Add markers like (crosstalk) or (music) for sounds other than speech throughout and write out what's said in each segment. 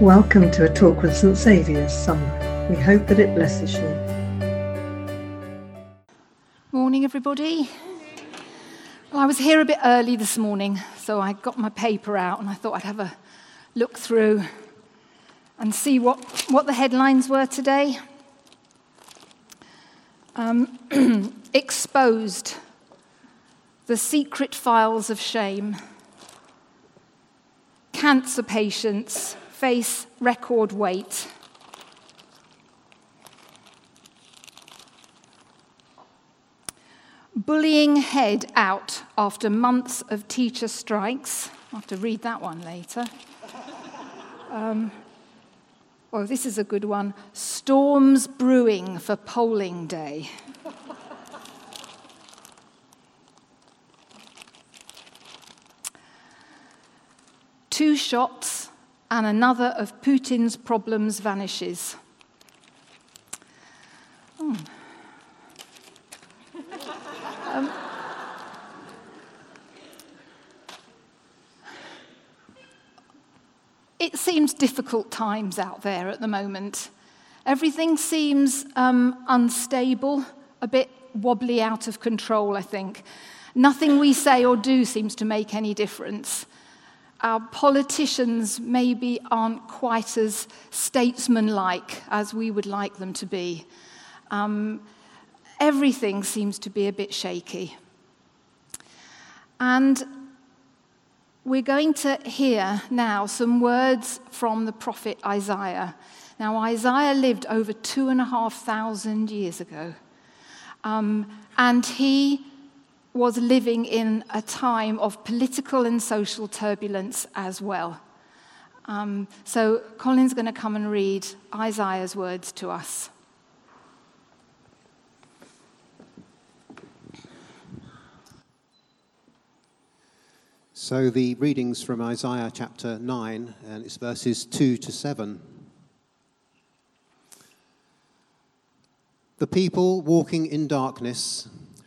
Welcome to a talk with St Saviour's Sunbury. We hope that it blesses you. Morning, everybody. Well, I was here a bit early this morning, so I got my paper out and I thought I'd have a look through and see what, what the headlines were today. Um, (clears throat) exposed the secret files of shame. Cancer patients face record weight. Bullying head out after months of teacher strikes. I'll have to read that one later. Um, oh, this is a good one. Storms brewing for polling day. Two shots and another of Putin's problems vanishes. Hmm. Um, it seems difficult times out there at the moment. Everything seems um, unstable, a bit wobbly out of control, I think. Nothing we say or do seems to make any difference our politicians maybe aren't quite as statesmanlike as we would like them to be. Um, everything seems to be a bit shaky. And we're going to hear now some words from the prophet Isaiah. Now, Isaiah lived over two and a half thousand years ago, um, and he was living in a time of political and social turbulence as well. Um, so, Colin's going to come and read Isaiah's words to us. So, the readings from Isaiah chapter 9, and it's verses 2 to 7. The people walking in darkness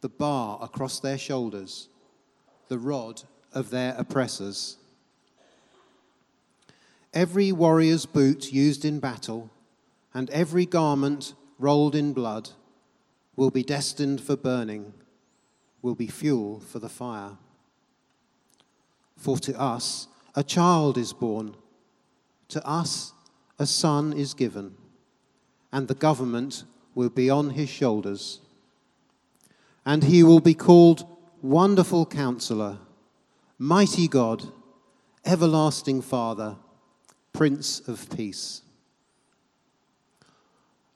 the bar across their shoulders, the rod of their oppressors. Every warrior's boot used in battle and every garment rolled in blood will be destined for burning, will be fuel for the fire. For to us a child is born, to us a son is given, and the government will be on his shoulders and he will be called Wonderful Counselor, Mighty God, Everlasting Father, Prince of Peace.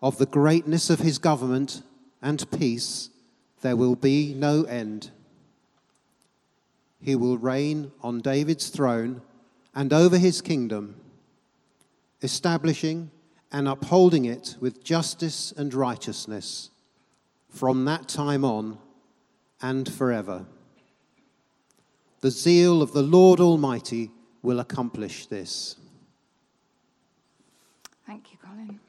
Of the greatness of his government and peace, there will be no end. He will reign on David's throne and over his kingdom, establishing and upholding it with justice and righteousness from that time on and forever. The zeal of the Lord Almighty will accomplish this. Thank you, Colin.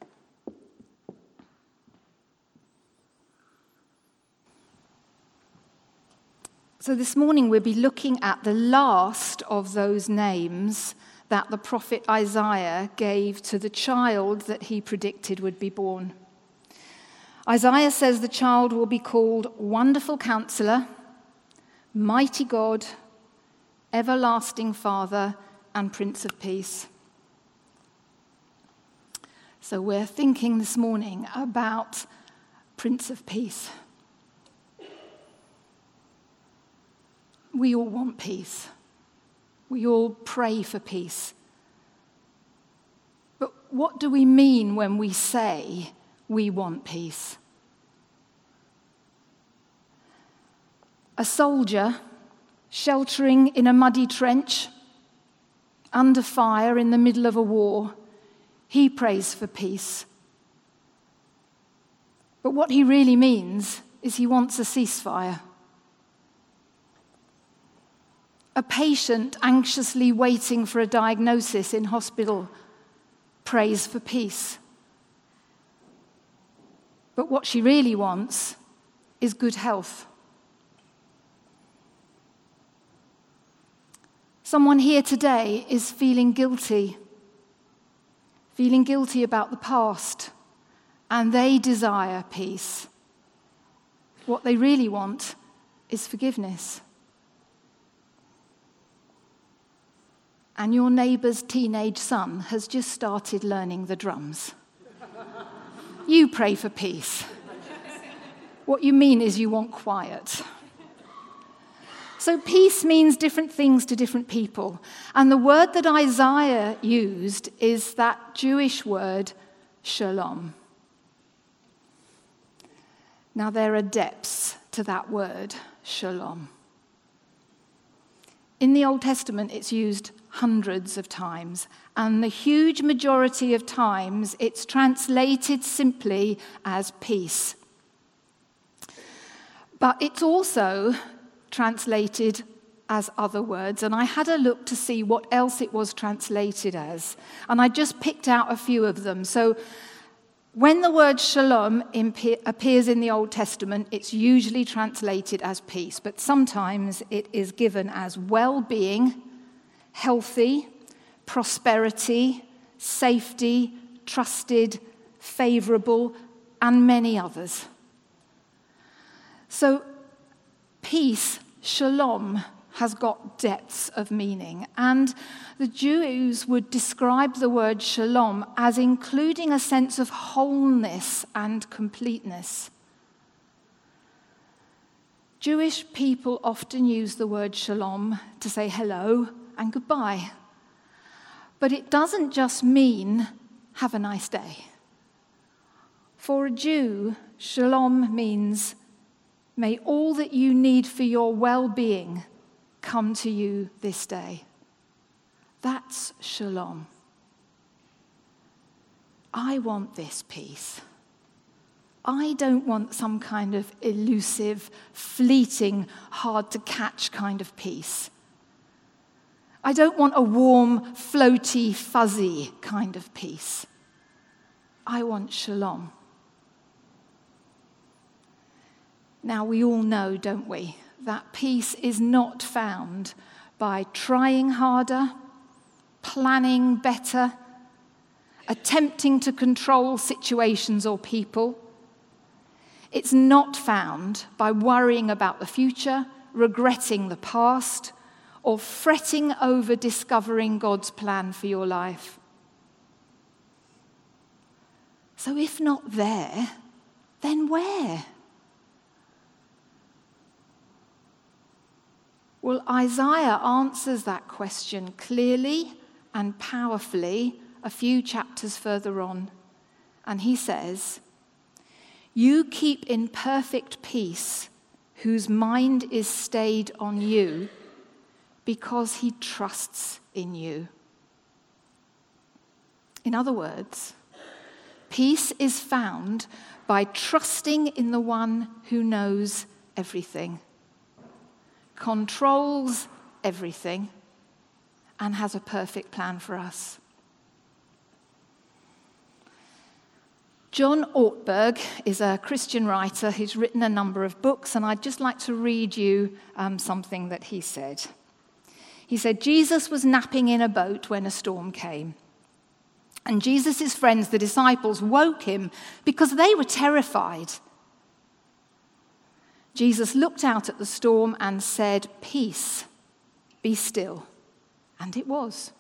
So, this morning we'll be looking at the last of those names that the prophet Isaiah gave to the child that he predicted would be born. Isaiah says the child will be called Wonderful Counselor, Mighty God, Everlasting Father, and Prince of Peace. So we're thinking this morning about Prince of Peace. We all want peace. We all pray for peace. But what do we mean when we say we want peace. A soldier sheltering in a muddy trench under fire in the middle of a war he prays for peace. But what he really means is he wants a ceasefire. A patient anxiously waiting for a diagnosis in hospital prays for peace. But what she really wants is good health. Someone here today is feeling guilty, feeling guilty about the past, and they desire peace. What they really want is forgiveness. And your neighbour's teenage son has just started learning the drums. You pray for peace. What you mean is you want quiet. So, peace means different things to different people. And the word that Isaiah used is that Jewish word, shalom. Now, there are depths to that word, shalom. In the Old Testament, it's used hundreds of times, and the huge majority of times, it's translated simply as peace. But it's also translated as other words, and I had a look to see what else it was translated as, and I just picked out a few of them. So, when the word shalom appears in the Old Testament, it's usually translated as peace, but sometimes it is given as well being, healthy, prosperity, safety, trusted, favorable, and many others. So, peace, shalom, has got depths of meaning. And the Jews would describe the word shalom as including a sense of wholeness and completeness. Jewish people often use the word shalom to say hello and goodbye. But it doesn't just mean have a nice day. For a Jew, shalom means may all that you need for your well being come to you this day. That's shalom. I want this peace. I don't want some kind of elusive, fleeting, hard to catch kind of peace. I don't want a warm, floaty, fuzzy kind of peace. I want shalom. Now, we all know, don't we, that peace is not found by trying harder, planning better, attempting to control situations or people. It's not found by worrying about the future, regretting the past, or fretting over discovering God's plan for your life. So, if not there, then where? Well, Isaiah answers that question clearly and powerfully a few chapters further on. And he says, You keep in perfect peace whose mind is stayed on you because he trusts in you. In other words, peace is found by trusting in the one who knows everything controls everything, and has a perfect plan for us. John Ortberg is a Christian writer who's written a number of books, and I'd just like to read you um, something that he said. He said, Jesus was napping in a boat when a storm came. And Jesus' friends, the disciples, woke him because they were terrified. Jesus looked out at the storm and said, Peace, be still. And it was.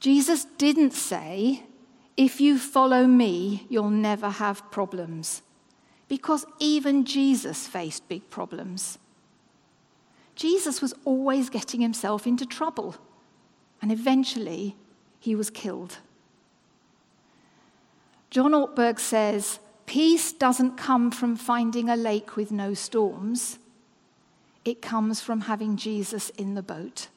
Jesus didn't say, If you follow me, you'll never have problems. Because even Jesus faced big problems. Jesus was always getting himself into trouble, and eventually he was killed. John Ortberg says, Peace doesn't come from finding a lake with no storms, it comes from having Jesus in the boat.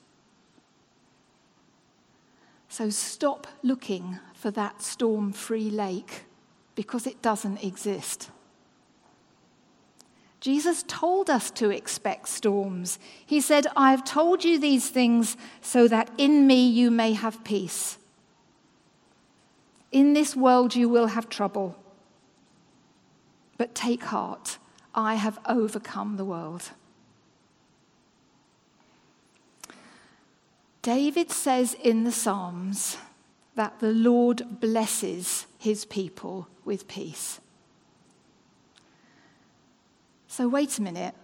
So stop looking for that storm free lake because it doesn't exist. Jesus told us to expect storms. He said, I have told you these things so that in me you may have peace. In this world you will have trouble. But take heart, I have overcome the world. David says in the Psalms that the Lord blesses his people with peace. So, wait a minute.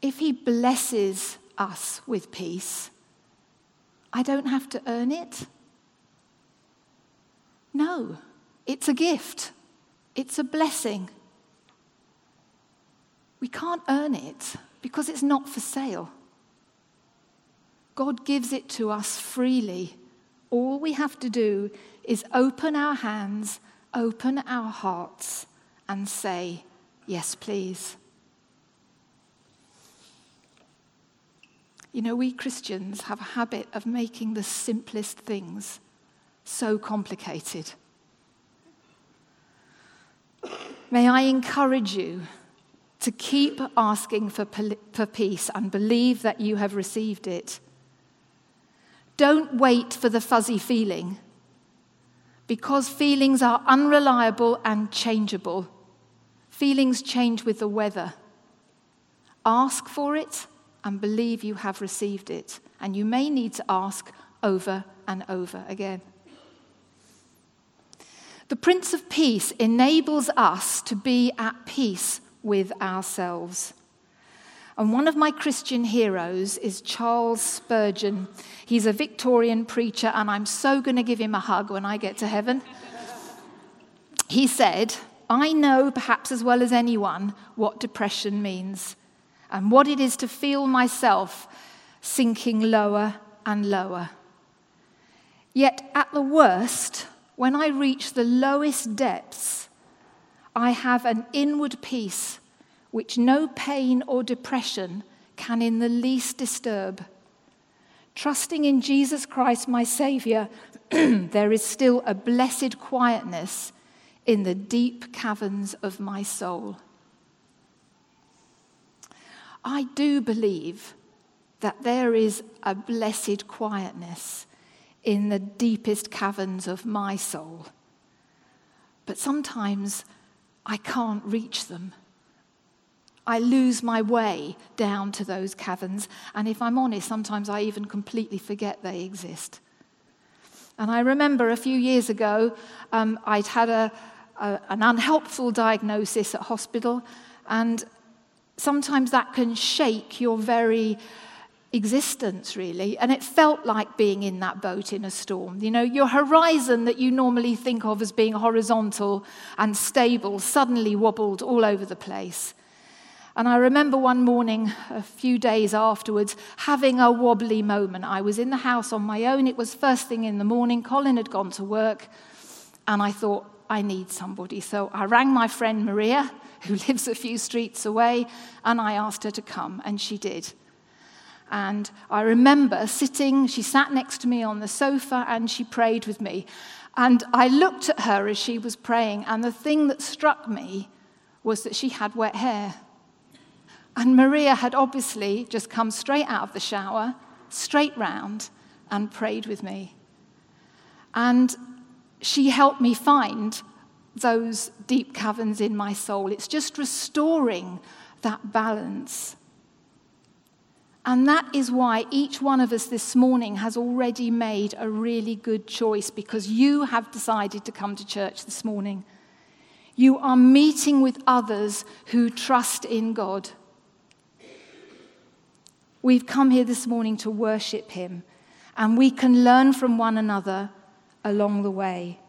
If he blesses us with peace, I don't have to earn it? No, it's a gift, it's a blessing. We can't earn it because it's not for sale. God gives it to us freely. All we have to do is open our hands, open our hearts, and say, Yes, please. You know, we Christians have a habit of making the simplest things so complicated. May I encourage you to keep asking for, for peace and believe that you have received it. Don't wait for the fuzzy feeling because feelings are unreliable and changeable. Feelings change with the weather. Ask for it and believe you have received it. And you may need to ask over and over again. The Prince of Peace enables us to be at peace with ourselves. And one of my Christian heroes is Charles Spurgeon. He's a Victorian preacher, and I'm so going to give him a hug when I get to heaven. He said, I know perhaps as well as anyone what depression means and what it is to feel myself sinking lower and lower. Yet, at the worst, when I reach the lowest depths, I have an inward peace which no pain or depression can in the least disturb. Trusting in Jesus Christ, my Saviour, (clears throat) there is still a blessed quietness in the deep caverns of my soul. I do believe that there is a blessed quietness in the deepest caverns of my soul. But sometimes I can't reach them. I lose my way down to those caverns, and if I'm honest, sometimes I even completely forget they exist. And I remember a few years ago, um, I'd had a, a, an unhelpful diagnosis at hospital, and sometimes that can shake your very existence, really. And it felt like being in that boat in a storm. You know, your horizon that you normally think of as being horizontal and stable suddenly wobbled all over the place. And I remember one morning, a few days afterwards, having a wobbly moment. I was in the house on my own. It was first thing in the morning. Colin had gone to work. And I thought, I need somebody. So I rang my friend Maria, who (laughs) lives a few streets away, and I asked her to come, and she did. And I remember sitting, she sat next to me on the sofa and she prayed with me. And I looked at her as she was praying, and the thing that struck me was that she had wet hair. And Maria had obviously just come straight out of the shower, straight round, and prayed with me. And she helped me find those deep caverns in my soul. It's just restoring that balance. And that is why each one of us this morning has already made a really good choice because you have decided to come to church this morning. You are meeting with others who trust in God. We've come here this morning to worship Him, and we can learn from one another along the way.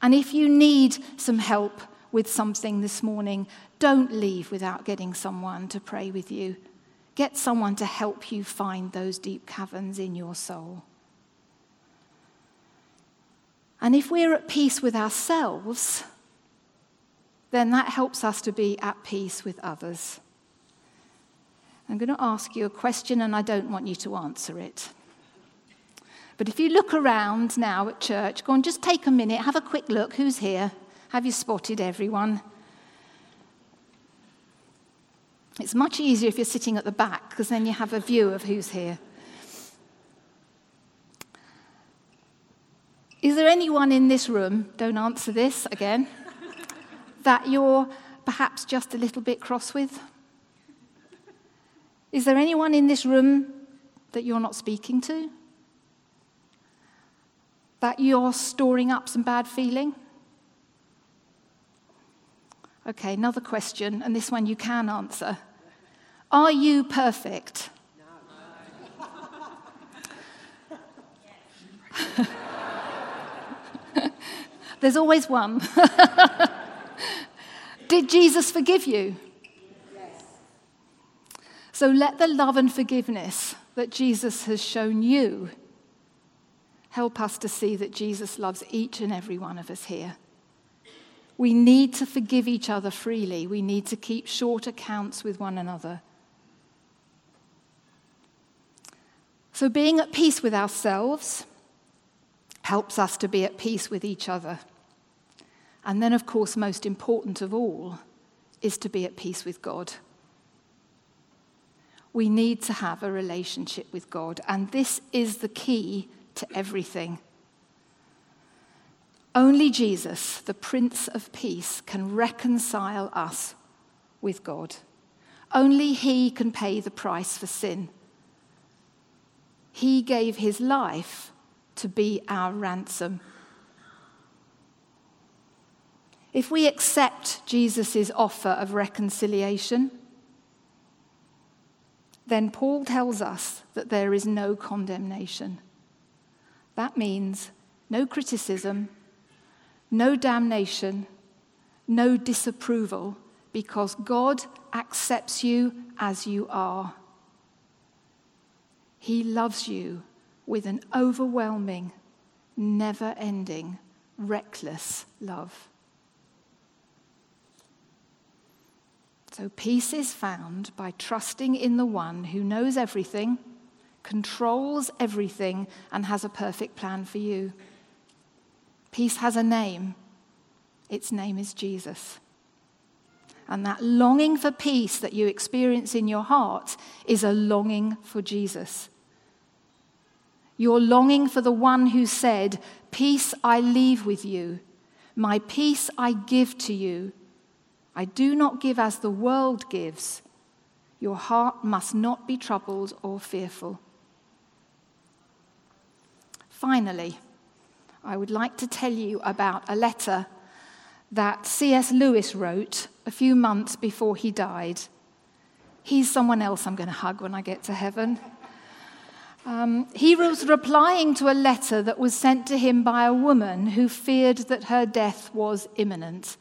And if you need some help with something this morning, don't leave without getting someone to pray with you. Get someone to help you find those deep caverns in your soul. And if we're at peace with ourselves, then that helps us to be at peace with others. I'm going to ask you a question, and I don't want you to answer it. But if you look around now at church, go on, just take a minute, have a quick look. Who's here? Have you spotted everyone? It's much easier if you're sitting at the back because then you have a view of who's here. Is there anyone in this room, don't answer this again, (laughs) that you're perhaps just a little bit cross with? Is there anyone in this room that you're not speaking to? That you're storing up some bad feeling? Okay, another question, and this one you can answer. Are you perfect? No. (laughs) There's always one. (laughs) Did Jesus forgive you? Yes. So let the love and forgiveness that Jesus has shown you help us to see that Jesus loves each and every one of us here. We need to forgive each other freely. We need to keep short accounts with one another. So, being at peace with ourselves helps us to be at peace with each other. And then, of course, most important of all, is to be at peace with God. We need to have a relationship with God, and this is the key to everything. Only Jesus, the Prince of Peace, can reconcile us with God. Only He can pay the price for sin. He gave His life to be our ransom. If we accept Jesus' offer of reconciliation, then Paul tells us that there is no condemnation. That means no criticism, no damnation, no disapproval, because God accepts you as you are. He loves you with an overwhelming, never ending, reckless love. So, peace is found by trusting in the one who knows everything, controls everything, and has a perfect plan for you. Peace has a name. Its name is Jesus. And that longing for peace that you experience in your heart is a longing for Jesus. You're longing for the one who said, Peace I leave with you, my peace I give to you. I do not give as the world gives. Your heart must not be troubled or fearful. Finally, I would like to tell you about a letter that C.S. Lewis wrote a few months before he died. He's someone else I'm going to hug when I get to heaven. Um, he was replying to a letter that was sent to him by a woman who feared that her death was imminent.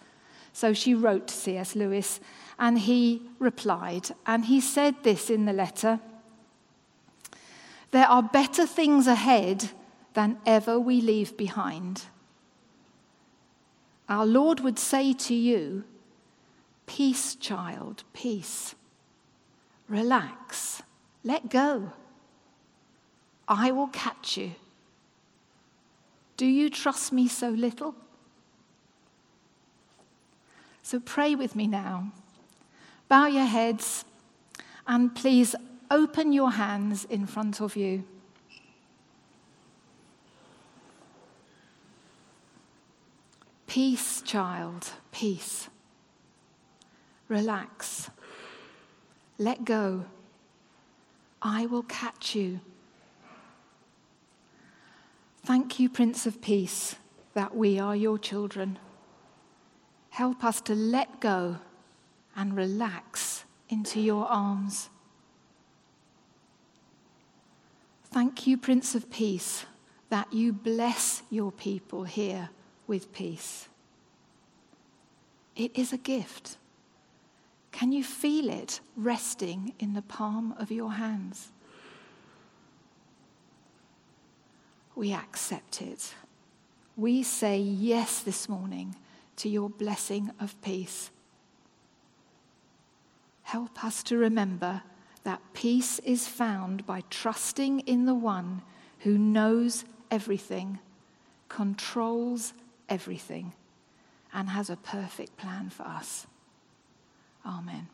So she wrote to C.S. Lewis, and he replied. And he said this in the letter There are better things ahead than ever we leave behind. Our Lord would say to you, Peace, child, peace. Relax, let go. I will catch you. Do you trust me so little? So pray with me now. Bow your heads and please open your hands in front of you. Peace, child, peace. Relax. Let go. I will catch you. Thank you, Prince of Peace, that we are your children. Help us to let go and relax into your arms. Thank you, Prince of Peace, that you bless your people here with peace. It is a gift. Can you feel it resting in the palm of your hands? we accept it. We say yes this morning to your blessing of peace. Help us to remember that peace is found by trusting in the one who knows everything, controls everything, and has a perfect plan for us. Amen.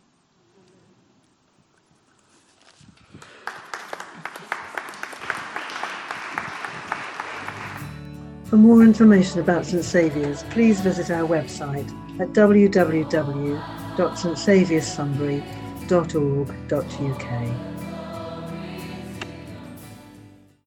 For more information about St Saviour's, please visit our website at www.stsaviourssunbury.org.uk.